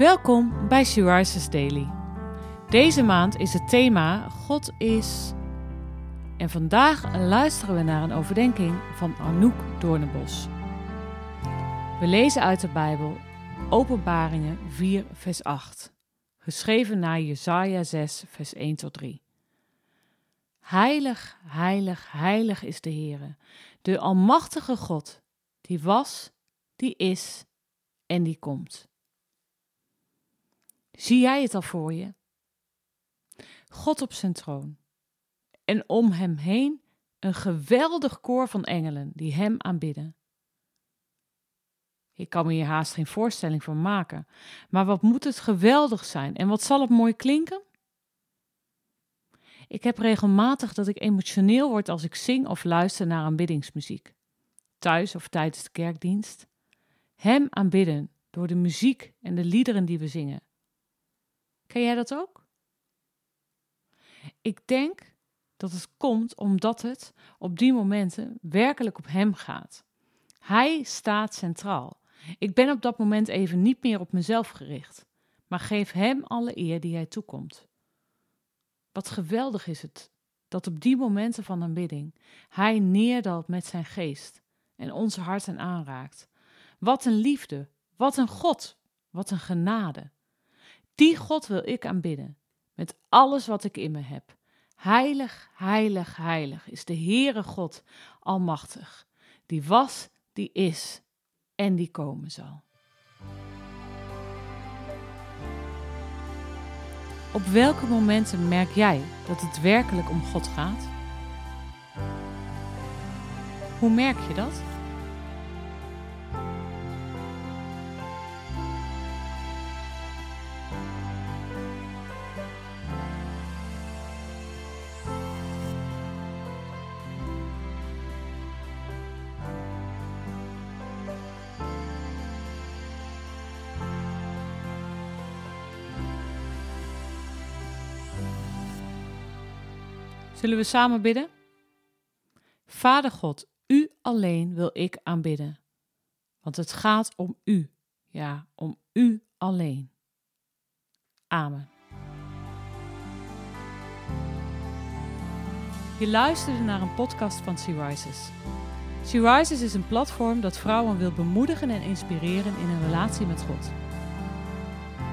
Welkom bij She Daily. Deze maand is het thema God is. En vandaag luisteren we naar een overdenking van Anouk Doornenbos. We lezen uit de Bijbel Openbaringen 4, vers 8, geschreven naar Jesaja 6, vers 1 tot 3. Heilig, heilig, heilig is de Heere, de Almachtige God, die was, die is en die komt. Zie jij het al voor je? God op zijn troon. En om hem heen een geweldig koor van engelen die hem aanbidden. Ik kan me hier haast geen voorstelling van maken, maar wat moet het geweldig zijn en wat zal het mooi klinken? Ik heb regelmatig dat ik emotioneel word als ik zing of luister naar aanbiddingsmuziek. Thuis of tijdens de kerkdienst. Hem aanbidden door de muziek en de liederen die we zingen. Ken jij dat ook? Ik denk dat het komt omdat het op die momenten werkelijk op Hem gaat. Hij staat centraal. Ik ben op dat moment even niet meer op mezelf gericht, maar geef Hem alle eer die Hij toekomt. Wat geweldig is het dat op die momenten van aanbidding Hij neerdalt met zijn geest en onze harten aanraakt. Wat een liefde, wat een God, wat een genade. Die God wil ik aanbidden, met alles wat ik in me heb. Heilig, heilig, heilig is de Heere God, Almachtig, die was, die is en die komen zal. Op welke momenten merk jij dat het werkelijk om God gaat? Hoe merk je dat? Zullen we samen bidden? Vader God, U alleen wil ik aanbidden, want het gaat om U, ja, om U alleen. Amen. Je luisterde naar een podcast van Sea Rises. Sea Rises is een platform dat vrouwen wil bemoedigen en inspireren in een relatie met God.